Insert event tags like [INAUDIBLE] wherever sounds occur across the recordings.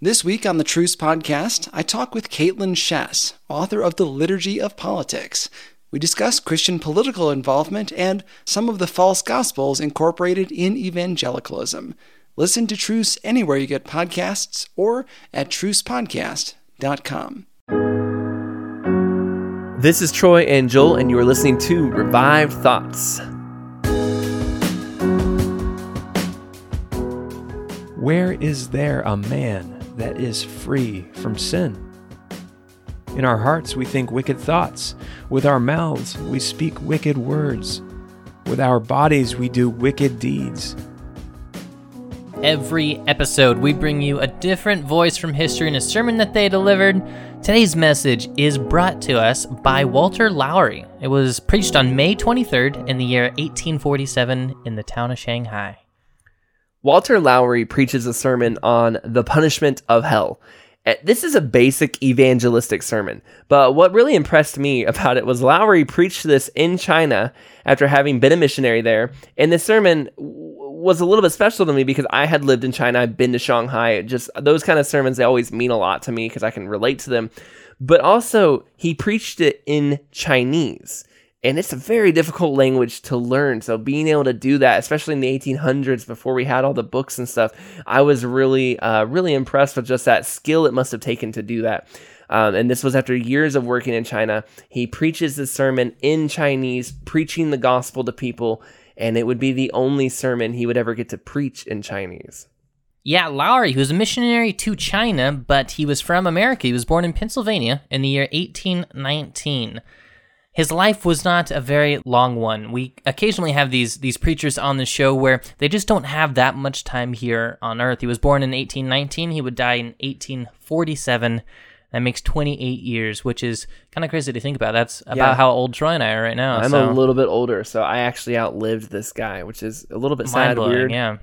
This week on the Truce Podcast, I talk with Kaitlyn Schiess, author of The Liturgy of Politics. We discuss Christian political involvement and some of the false gospels incorporated in evangelicalism. Listen to Truce anywhere you get podcasts or at trucepodcast.com. This is Troy and Joel, and you are listening to Revived Thoughts. Where is there a man that is free from sin. In our hearts, we think wicked thoughts. With our mouths, we speak wicked words. With our bodies, we do wicked deeds. Every episode, we bring you a different voice from history and a sermon that they delivered. Today's message is brought to us by Walter Lowrie. It was preached on May 23rd in the year 1847 in the town of Shanghai. Walter Lowrie preaches a sermon on the punishment of hell. Eh, this is a basic evangelistic sermon, but what really impressed me [LAUGHS] about it was Lowrie preached this in China after having been a missionary there. And this sermon was a little bit special to me because I had lived in China, I've been to Shanghai. Just those kind of sermons, they always mean a lot to me because I can relate to them. But also, he preached it in Chinese and it's a very difficult language to learn. So being able to do that, especially in the 1800s before we had all the books and stuff, I was really, uh, really impressed with just that skill it must have taken to do that. Um, and this was after years of working in China. He preaches the sermon in Chinese, preaching the gospel to people, and it would be the only sermon he would ever get to preach in Chinese. Yeah, Lowrie, he was a missionary to China, but he was from America. He was born in Pennsylvania in the year 1819. His life was not a very long one. We occasionally have these these preachers on the show where they just don't have that much time here on earth. He was born in 1819, he would die in 1847. That makes 28 years, which is kind of crazy to think about. That's about yeah. how old Troy and I are right now. I'm so. a little bit older, so I actually outlived this guy, which is a little bit sad, weird. Yeah.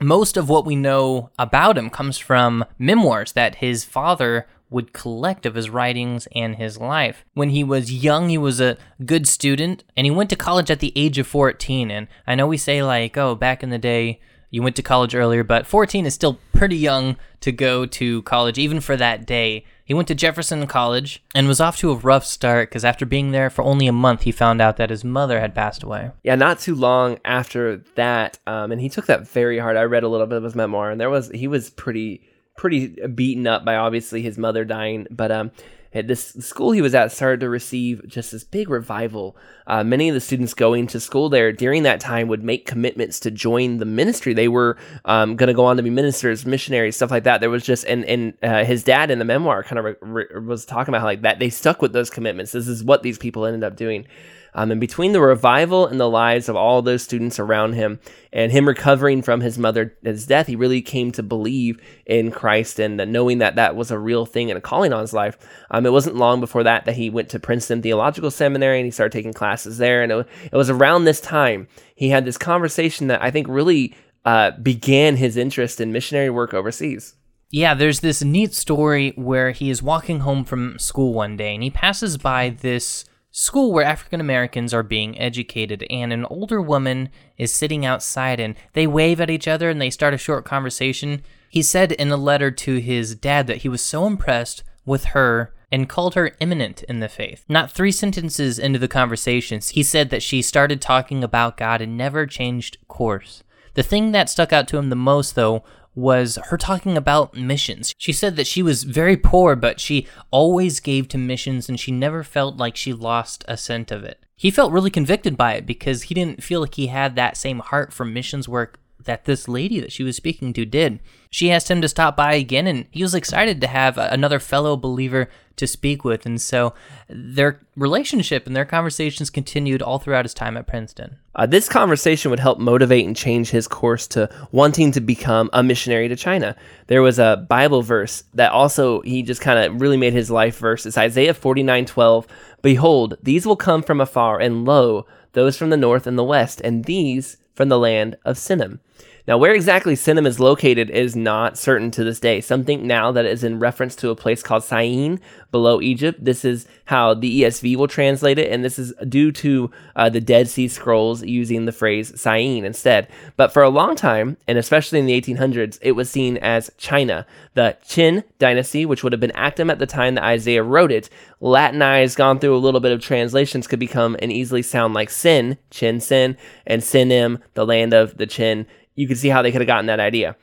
Most of what we know about him comes from memoirs that his father would collect of his writings and his life. When he was young, he was a good student, and he went to college at the age of 14. And I know we say, like, oh, back in the day, you went to college earlier, but 14 is still pretty young to go to college, even for that day. He went to Jefferson College and was off to a rough start because after being there for only a month, he found out that his mother had passed away. Yeah, not too long after that, um, and he took that very hard. I read a little bit of his memoir, and there was he was pretty pretty beaten up by obviously his mother dying. But um, at this school he was at started to receive just this big revival. Uh, many of the students going to school there during that time would make commitments to join the ministry. They were um, going to go on to be ministers, missionaries, stuff like that. There was just and and uh, his dad in the memoir kind of re- re- was talking about how like that they stuck with those commitments. This is what these people ended up doing. Um, and between the revival and the lives of all those students around him and him recovering from his mother's death, he really came to believe in Christ and knowing that that was a real thing and a calling on his life. Um, it wasn't long before that that he went to Princeton Theological Seminary and he started taking classes there. And it, it was around this time he had this conversation that I think really uh, began his interest in missionary work overseas. Yeah, there's this neat story where he is walking home from school one day and he passes by this school where African Americans are being educated, and an older woman is sitting outside and they wave at each other and they start a short conversation. He said in a letter to his dad that he was so impressed with her and called her eminent in the faith. Not three sentences into the conversations, he said that she started talking about God and never changed course. The thing that stuck out to him the most, though, was her talking about missions. She said that she was very poor, but she always gave to missions and she never felt like she lost a cent of it. He felt really convicted by it because he didn't feel like he had that same heart for missions work that this lady that she was speaking to did. She asked him to stop by again, and he was excited to have another fellow believer to speak with. And so their relationship and their conversations continued all throughout his time at Princeton. Uh, this conversation would help motivate and change his course to wanting to become a missionary to China. There was a Bible verse that also he just kind of really made his life verse. It's Isaiah 49 12. Behold, these will come from afar, and lo, those from the north and the west, and these from the land of Sinim. Now, where exactly Sinim is located is not certain to this day. Some think now that it is in reference to a place called Syene below Egypt. This is how the ESV will translate it, and this is due to uh, the Dead Sea Scrolls using the phrase Syene instead. But for a long time, and especially in the 1800s, it was seen as China. The Qin dynasty, which would have been active at the time that Isaiah wrote it, Latinized, gone through a little bit of translations, could become and easily sound like Sin, Chin Sin, and Sinim, the land of the Chin you can see how they could have gotten that idea.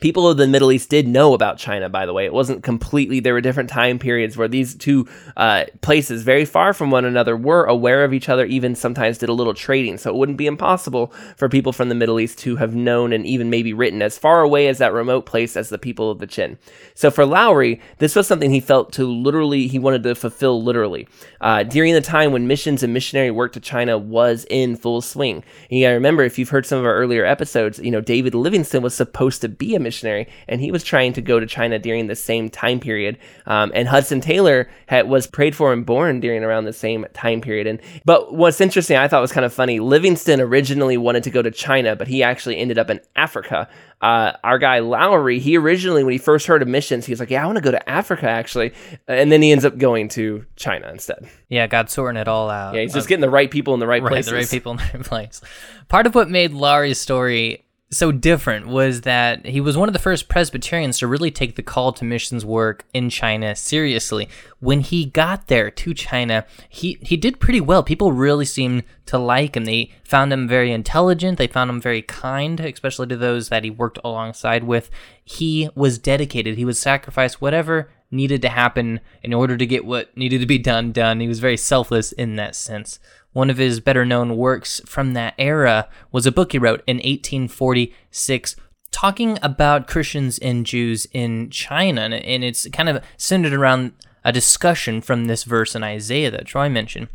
People of the Middle East did know about China, by the way. It wasn't completely, there were different time periods where these two uh, places, very far from one another, were aware of each other, even sometimes did a little trading. So it wouldn't be impossible for people from the Middle East to have known and even maybe written as far away as that remote place as the people of the Chin. So for Lowrie, this was something he felt to literally, he wanted to fulfill literally. Uh, during the time when missions and missionary work to China was in full swing. And you gotta remember, if you've heard some of our earlier episodes, you know, David Livingstone was supposed to be a missionary, and he was trying to go to China during the same time period. Um, and Hudson Taylor had, was prayed for and born during around the same time period. And but what's interesting, I thought was kind of funny. Livingstone originally wanted to go to China, but he actually ended up in Africa. Uh, our guy Lowrie, he originally, when he first heard of missions, he was like, "Yeah, I want to go to Africa, actually," and then he ends up going to China instead. Yeah, God sorting it all out. Yeah, he's just getting the right people in the right, right places. the right people in the right place. Part of what made Lowrie's story so different was that he was one of the first Presbyterians to really take the call to missions work in China seriously. When he got there to China, he, he did pretty well. People really seemed to like him. They found him very intelligent. They found him very kind, especially to those that he worked alongside with. He was dedicated. He would sacrifice whatever needed to happen in order to get what needed to be done done. He was very selfless in that sense. One of his better known works from that era was a book he wrote in 1846 talking about Christians and Jews in China. And it's kind of centered around a discussion from this verse in Isaiah that Troy mentioned.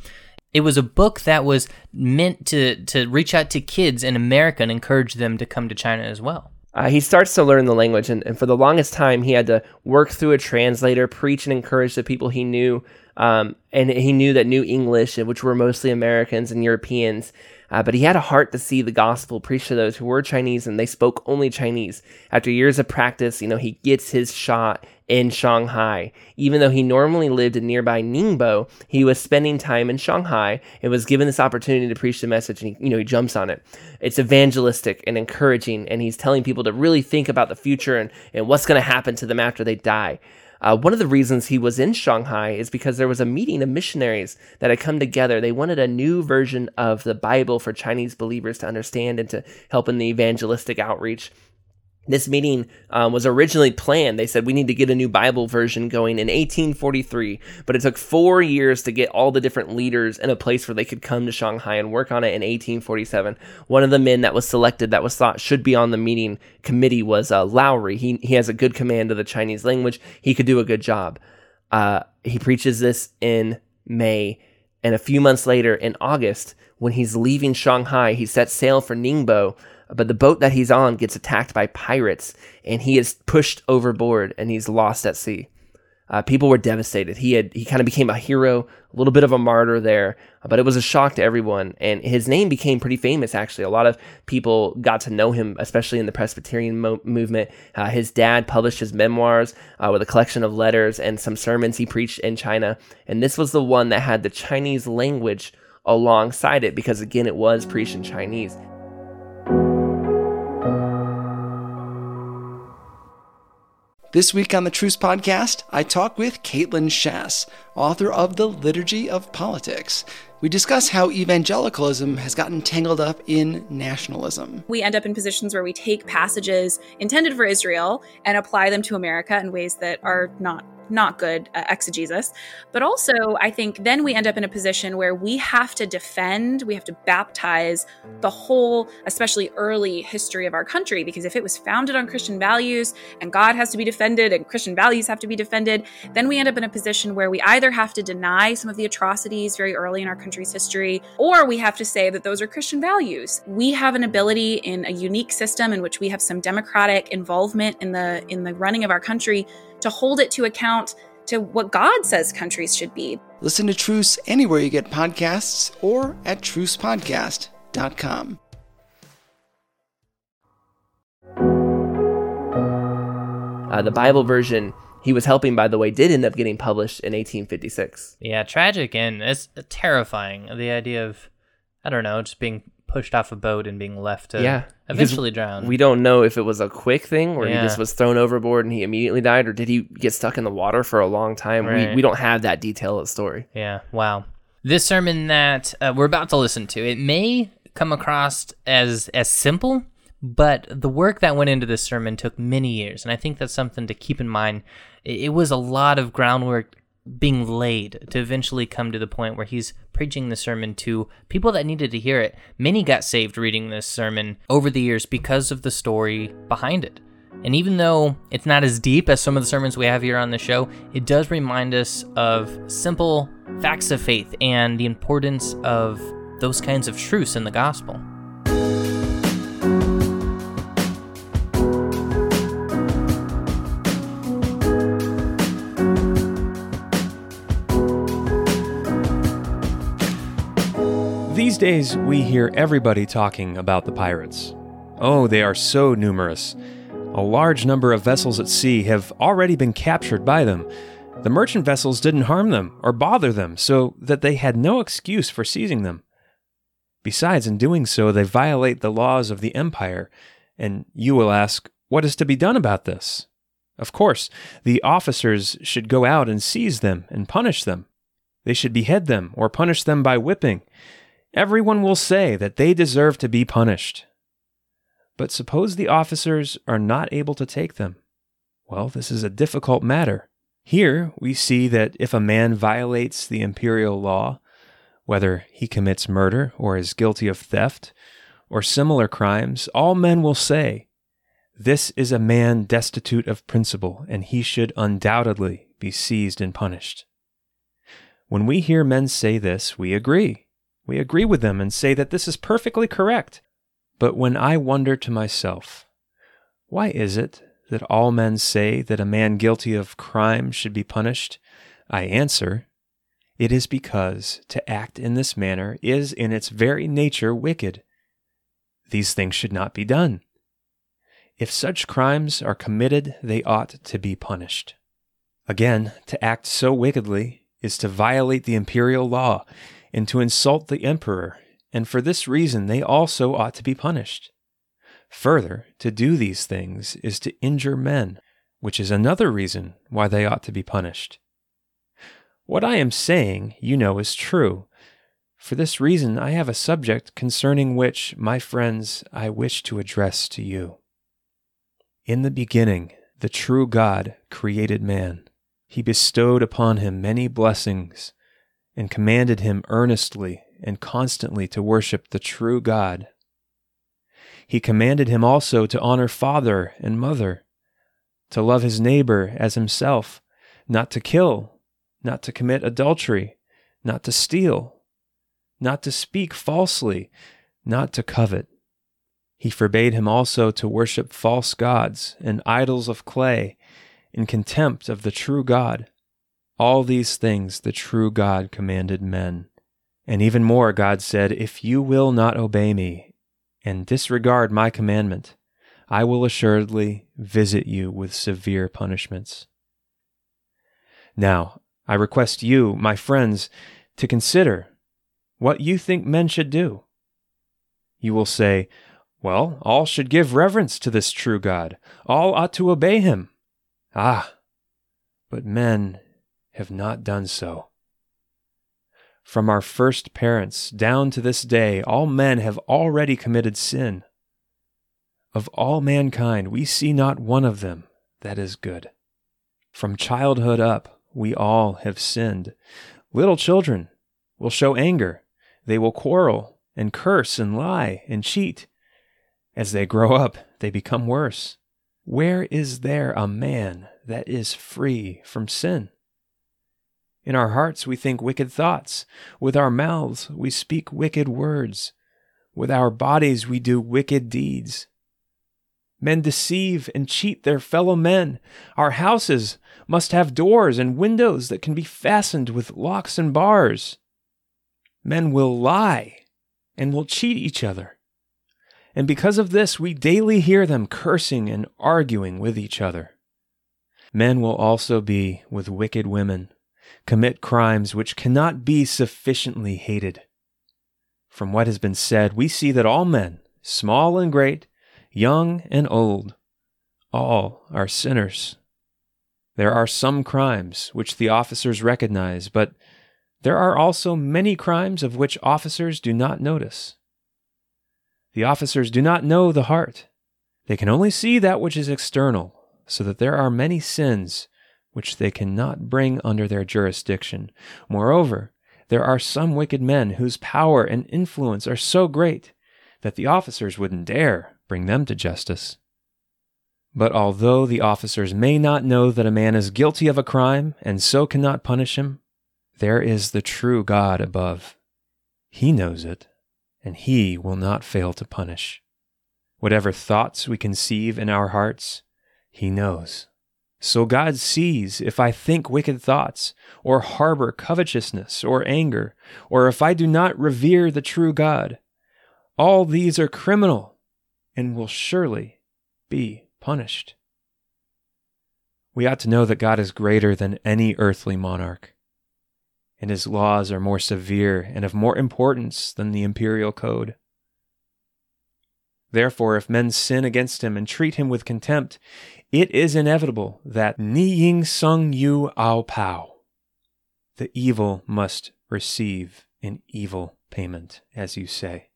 It was a book that was meant to, to reach out to kids in America and encourage them to come to China as well. Uh, he starts to learn the language, and, and, for the longest time, he had to work through a translator, preach and encourage the people he knew. Um, and he knew that New English, which were mostly Americans and Europeans. Uh, but he had a heart to see the gospel preached to those who were Chinese and they spoke only Chinese. After years of practice, you know, he gets his shot in Shanghai. Even though he normally lived in nearby Ningbo, he was spending time in Shanghai and was given this opportunity to preach the message and he, you know, he jumps on it. It's evangelistic and encouraging and he's telling people to really think about the future and, and what's going to happen to them after they die. Uh, one of the reasons he was in Shanghai is because there was a meeting of missionaries that had come together. They wanted a new version of the Bible for Chinese believers to understand and to help in the evangelistic outreach. This meeting um, was originally planned. They said we need to get a new Bible version going in 1843, but it took four years to get all the different leaders in a place where they could come to Shanghai and work on it in 1847. One of the men that was selected that was thought should be on the meeting committee was uh, Lowrie. He, he has a good command of the Chinese language. He could do a good job. Uh, he preaches this in May, and a few months later, in August, when he's leaving Shanghai, he sets sail for Ningbo but the boat that he's on gets attacked by pirates and he is pushed overboard and he's lost at sea. Uh, people were devastated. He had he kind of became a hero, a little bit of a martyr there, but it was a shock to everyone. And his name became pretty famous. Actually, a lot of people got to know him, especially in the Presbyterian mo- movement. Uh, his dad published his memoirs uh, with a collection of letters and some sermons he preached in China. And this was the one that had the Chinese language alongside it because again, it was preached in Chinese. This week on the Truce Podcast, I talk with Kaitlyn Schiess, author of The Liturgy of Politics. We discuss how evangelicalism has gotten tangled up in nationalism. We end up in positions where we take passages intended for Israel and apply them to America in ways that are not not good uh, exegesis. But also, I think then we end up in a position where we have to defend, we have to baptize the whole, especially early history of our country, because if it was founded on Christian values and God has to be defended and Christian values have to be defended, then we end up in a position where we either have to deny some of the atrocities very early in our country's history, or we have to say that those are Christian values. We have an ability in a unique system in which we have some democratic involvement in the in the running of our country to hold it to account to what God says countries should be. Listen to Truce anywhere you get podcasts or at trucepodcast.com. Uh, the Bible version he was helping, by the way, did end up getting published in 1856. Yeah, tragic and it's terrifying. The idea of, I don't know, just being pushed off a boat and being left to Yeah, eventually drown. We don't know if it was a quick thing where he just was thrown overboard and he immediately died, or did he get stuck in the water for a long time? Right. We, we don't have that detail of the story. Yeah, wow. This sermon that uh, we're about to listen to, it may come across as as simple, but the work that went into this sermon took many years, and I think that's something to keep in mind. It, it was a lot of groundwork being laid to eventually come to the point where he's preaching the sermon to people that needed to hear it. Many got saved reading this sermon over the years because of the story behind it. And even though it's not as deep as some of the sermons we have here on the show, it does remind us of simple facts of faith and the importance of those kinds of truths in the gospel. Days, we hear everybody talking about the pirates. Oh, they are so numerous. A large number of vessels at sea have already been captured by them. The merchant vessels didn't harm them or bother them, so that they had no excuse for seizing them. Besides, in doing so, they violate the laws of the empire. And you will ask, what is to be done about this? Of course, the officers should go out and seize them and punish them. They should behead them or punish them by whipping. Everyone will say that they deserve to be punished. But suppose the officers are not able to take them. Well, this is a difficult matter. Here we see that if a man violates the imperial law, whether he commits murder or is guilty of theft or similar crimes, all men will say, This is a man destitute of principle, and he should undoubtedly be seized and punished. When we hear men say this, we agree. We agree with them and say that this is perfectly correct. But when I wonder to myself, why is it that all men say that a man guilty of crime should be punished? I answer, it is because to act in this manner is in its very nature wicked. These things should not be done. If such crimes are committed, they ought to be punished. Again, to act so wickedly is to violate the imperial law and to insult the emperor, and for this reason they also ought to be punished. Further, to do these things is to injure men, which is another reason why they ought to be punished. What I am saying, you know, is true. For this reason, I have a subject concerning which, my friends, I wish to address to you. In the beginning, the true God created man. He bestowed upon him many blessings and commanded him earnestly and constantly to worship the true God. He commanded him also to honor father and mother, to love his neighbor as himself, not to kill, not to commit adultery, not to steal, not to speak falsely, not to covet. He forbade him also to worship false gods and idols of clay in contempt of the true God. All these things the true God commanded men. And even more, God said, If you will not obey me and disregard my commandment, I will assuredly visit you with severe punishments. Now, I request you, my friends, to consider what you think men should do. You will say, Well, all should give reverence to this true God, all ought to obey him. Ah, but men have not done so. From our first parents down to this day, all men have already committed sin. Of all mankind, we see not one of them that is good. From childhood up, we all have sinned. Little children will show anger. They will quarrel and curse and lie and cheat. As they grow up, they become worse. Where is there a man that is free from sin? In our hearts we think wicked thoughts. With our mouths we speak wicked words. With our bodies we do wicked deeds. Men deceive and cheat their fellow men. Our houses must have doors and windows that can be fastened with locks and bars. Men will lie and will cheat each other. And because of this, we daily hear them cursing and arguing with each other. Men will also be with wicked women, commit crimes which cannot be sufficiently hated. From what has been said, we see that all men, small and great, young and old, all are sinners. There are some crimes which the officers recognize, but there are also many crimes of which officers do not notice. The officers do not know the heart. They can only see that which is external, so that there are many sins which they cannot bring under their jurisdiction. Moreover, there are some wicked men whose power and influence are so great that the officers wouldn't dare bring them to justice. But although the officers may not know that a man is guilty of a crime and so cannot punish him, there is the true God above. He knows it, and he will not fail to punish. Whatever thoughts we conceive in our hearts, he knows. So God sees if I think wicked thoughts, or harbor covetousness, or anger, or if I do not revere the true God. All these are criminal and will surely be punished. We ought to know that God is greater than any earthly monarch, and his laws are more severe and of more importance than the imperial code. Therefore, if men sin against him and treat him with contempt, it is inevitable that Ni Ying Sung Yu Ao Pao, the evil must receive an evil payment, as you say.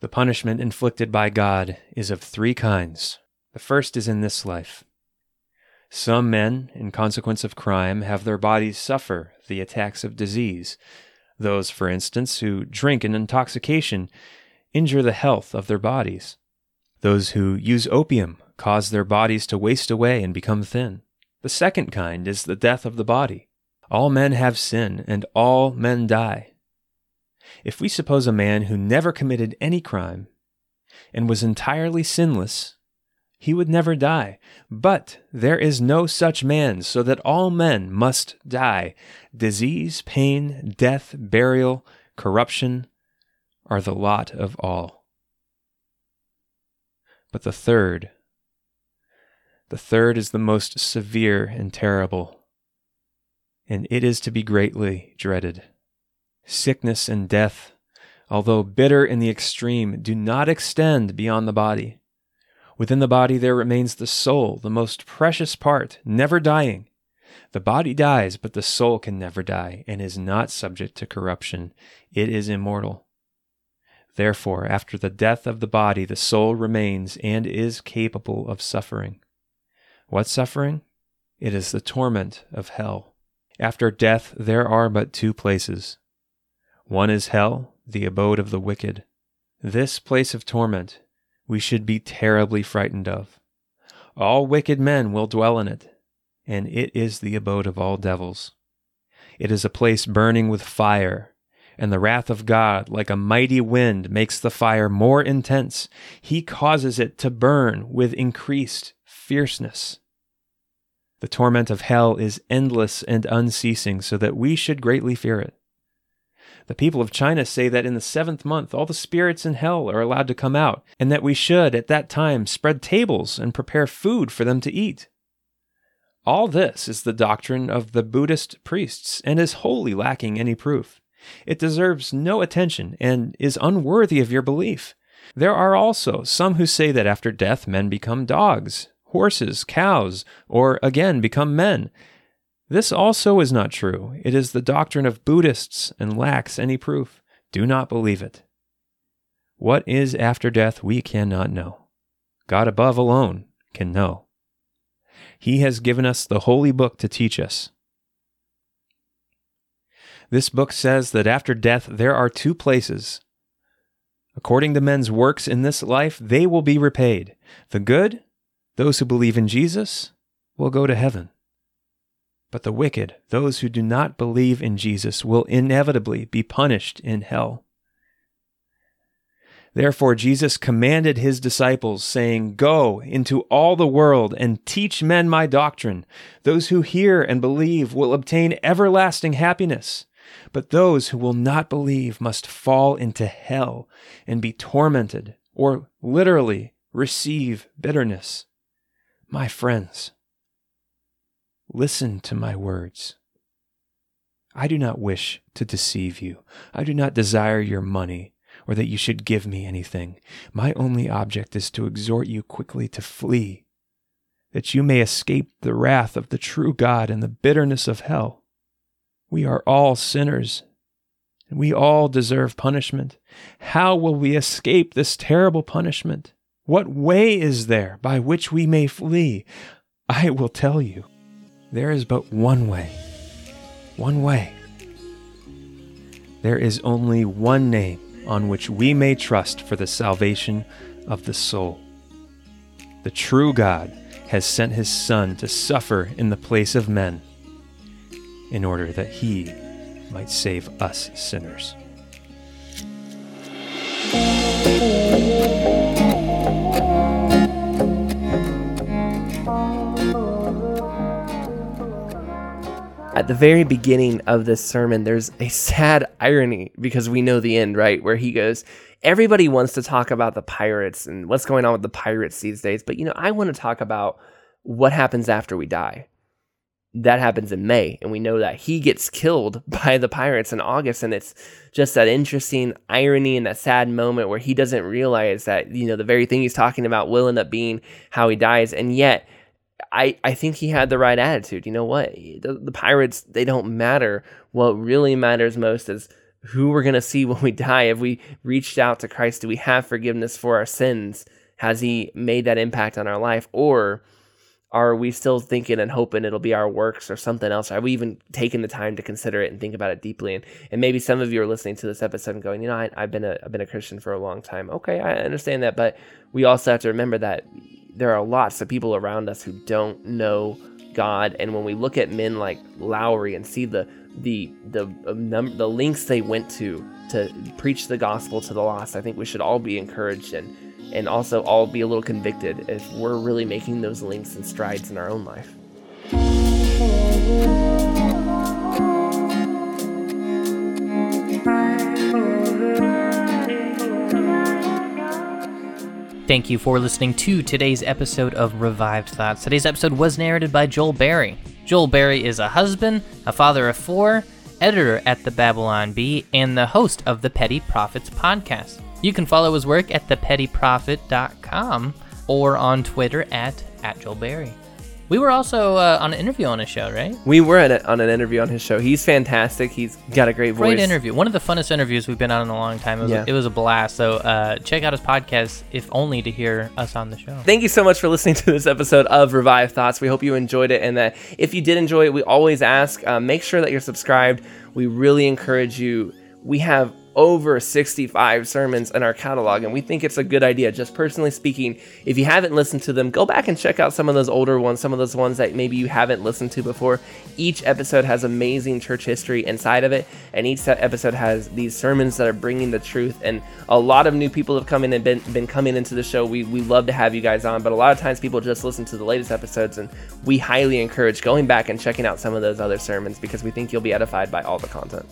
The punishment inflicted by God is of three kinds. The first is in this life. Some men, in consequence of crime, have their bodies suffer the attacks of disease. Those, for instance, who drink in intoxication injure the health of their bodies. Those who use opium cause their bodies to waste away and become thin. The second kind is the death of the body. All men have sin, and all men die. If we suppose a man who never committed any crime and was entirely sinless, he would never die. But there is no such man, so that all men must die. Disease, pain, death, burial, corruption are the lot of all. But the third, the third is the most severe and terrible, and it is to be greatly dreaded. Sickness and death, although bitter in the extreme, do not extend beyond the body. Within the body there remains the soul, the most precious part, never dying. The body dies, but the soul can never die and is not subject to corruption. It is immortal. Therefore, after the death of the body, the soul remains and is capable of suffering. What suffering? It is the torment of hell. After death, there are but two places. One is hell, the abode of the wicked. This place of torment we should be terribly frightened of. All wicked men will dwell in it, and it is the abode of all devils. It is a place burning with fire, and the wrath of God, like a mighty wind, makes the fire more intense. He causes it to burn with increased fierceness. The torment of hell is endless and unceasing, so that we should greatly fear it. The people of China say that in the seventh month all the spirits in hell are allowed to come out, and that we should at that time spread tables and prepare food for them to eat. All this is the doctrine of the Buddhist priests and is wholly lacking any proof. It deserves no attention and is unworthy of your belief. There are also some who say that after death men become dogs, horses, cows, or again become men. This also is not true. It is the doctrine of Buddhists and lacks any proof. Do not believe it. What is after death we cannot know. God above alone can know. He has given us the holy book to teach us. This book says that after death there are two places. According to men's works in this life, they will be repaid. The good those who believe in Jesus will go to heaven. But the wicked, those who do not believe in Jesus, will inevitably be punished in hell. Therefore, Jesus commanded his disciples, saying, Go into all the world and teach men my doctrine. Those who hear and believe will obtain everlasting happiness. But those who will not believe must fall into hell and be tormented, or literally receive bitterness my friends. Listen to my words. I do not wish to deceive you. I do not desire your money or that you should give me anything. My only object is to exhort you quickly to flee, that you may escape the wrath of the true God and the bitterness of hell. We are all sinners, and we all deserve punishment. How will we escape this terrible punishment? What way is there by which we may flee? I will tell you. There is but one way. One way. There is only one name on which we may trust for the salvation of the soul. The true God has sent his Son to suffer in the place of men in order that he might save us sinners. At the very beginning of this sermon, there's a sad irony because we know the end, right? Where he goes, Everybody wants to talk about the pirates and what's going on with the pirates these days, but you know, I want to talk about what happens after we die that happens in May, and we know that he gets killed [LAUGHS] by the pirates in August, and it's just that interesting irony and that sad moment where he doesn't realize that you know the very thing he's talking about will end up being how he dies, and yet I I think he had the right attitude. You know what? The, the pirates they don't matter. What really matters most is who we're gonna see [LAUGHS] when we die. Have we reached out to Christ? Do we have forgiveness for our sins? Has He made that impact on our life, or are we still thinking and hoping it'll be our works or something else? Are we even taking the time to consider it and think about it deeply? And, and maybe some of you are listening to this episode and going, you know, I, have been a, I've been a Christian for a long time. Okay, I understand that, but we also have to remember that there are lots of people around us who don't know God. And when we look at men like Lowrie and see the the the um, the links they went to to preach the gospel to the lost, I think we should all be encouraged and and also all be a little convicted if we're really making those links and strides in our own life. Thank you for listening to today's episode of Revived Thoughts. Today's episode was narrated by Joel Berry. Joel Berry is a husband, a father of four, editor at the Babylon Bee, and the host of the Petty Prophets podcast. You can follow his work at thepettyprophet.com or on Twitter at, at Joel Berry. We were also uh, on an interview on his show, right? We were a, on an interview on his show. He's fantastic. He's got a great voice. Great interview. One of the funnest interviews we've been on in a long time. It was, yeah. a, it was a blast. So uh, check out his podcast, if only to hear us on the show. Thank you so much for listening [LAUGHS] to this episode of Revive Thoughts. We hope you enjoyed it. And that if you did enjoy it, we always ask uh, make sure that you're subscribed. We really encourage you. We have over 65 sermons in our catalog, and we think it's a good idea. Just personally speaking, if you haven't listened to them, go back and check out some of those older ones, some of those ones that maybe you haven't listened to before. Each episode has amazing church history inside of it, and each episode has these sermons that are bringing the truth. And a lot of new people have come in and been, been coming into the show. We, we love to have you guys on, but a lot of times people just listen to the latest episodes, and we highly encourage going back and checking out some of those other sermons because we think you'll be edified by all the content.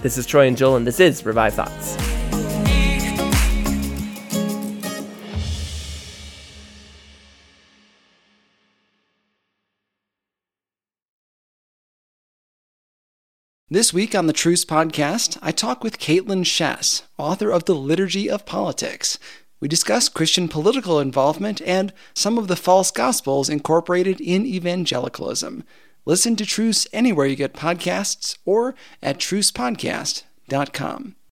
This is Troy and Joel, and this is Revive Thoughts. This week on the Truce podcast, I talk with Kaitlyn Schiess, author of The Liturgy of Politics. We discuss Christian political involvement and some of the false gospels incorporated in evangelicalism. Listen to Truce anywhere you get podcasts or at trucepodcast.com.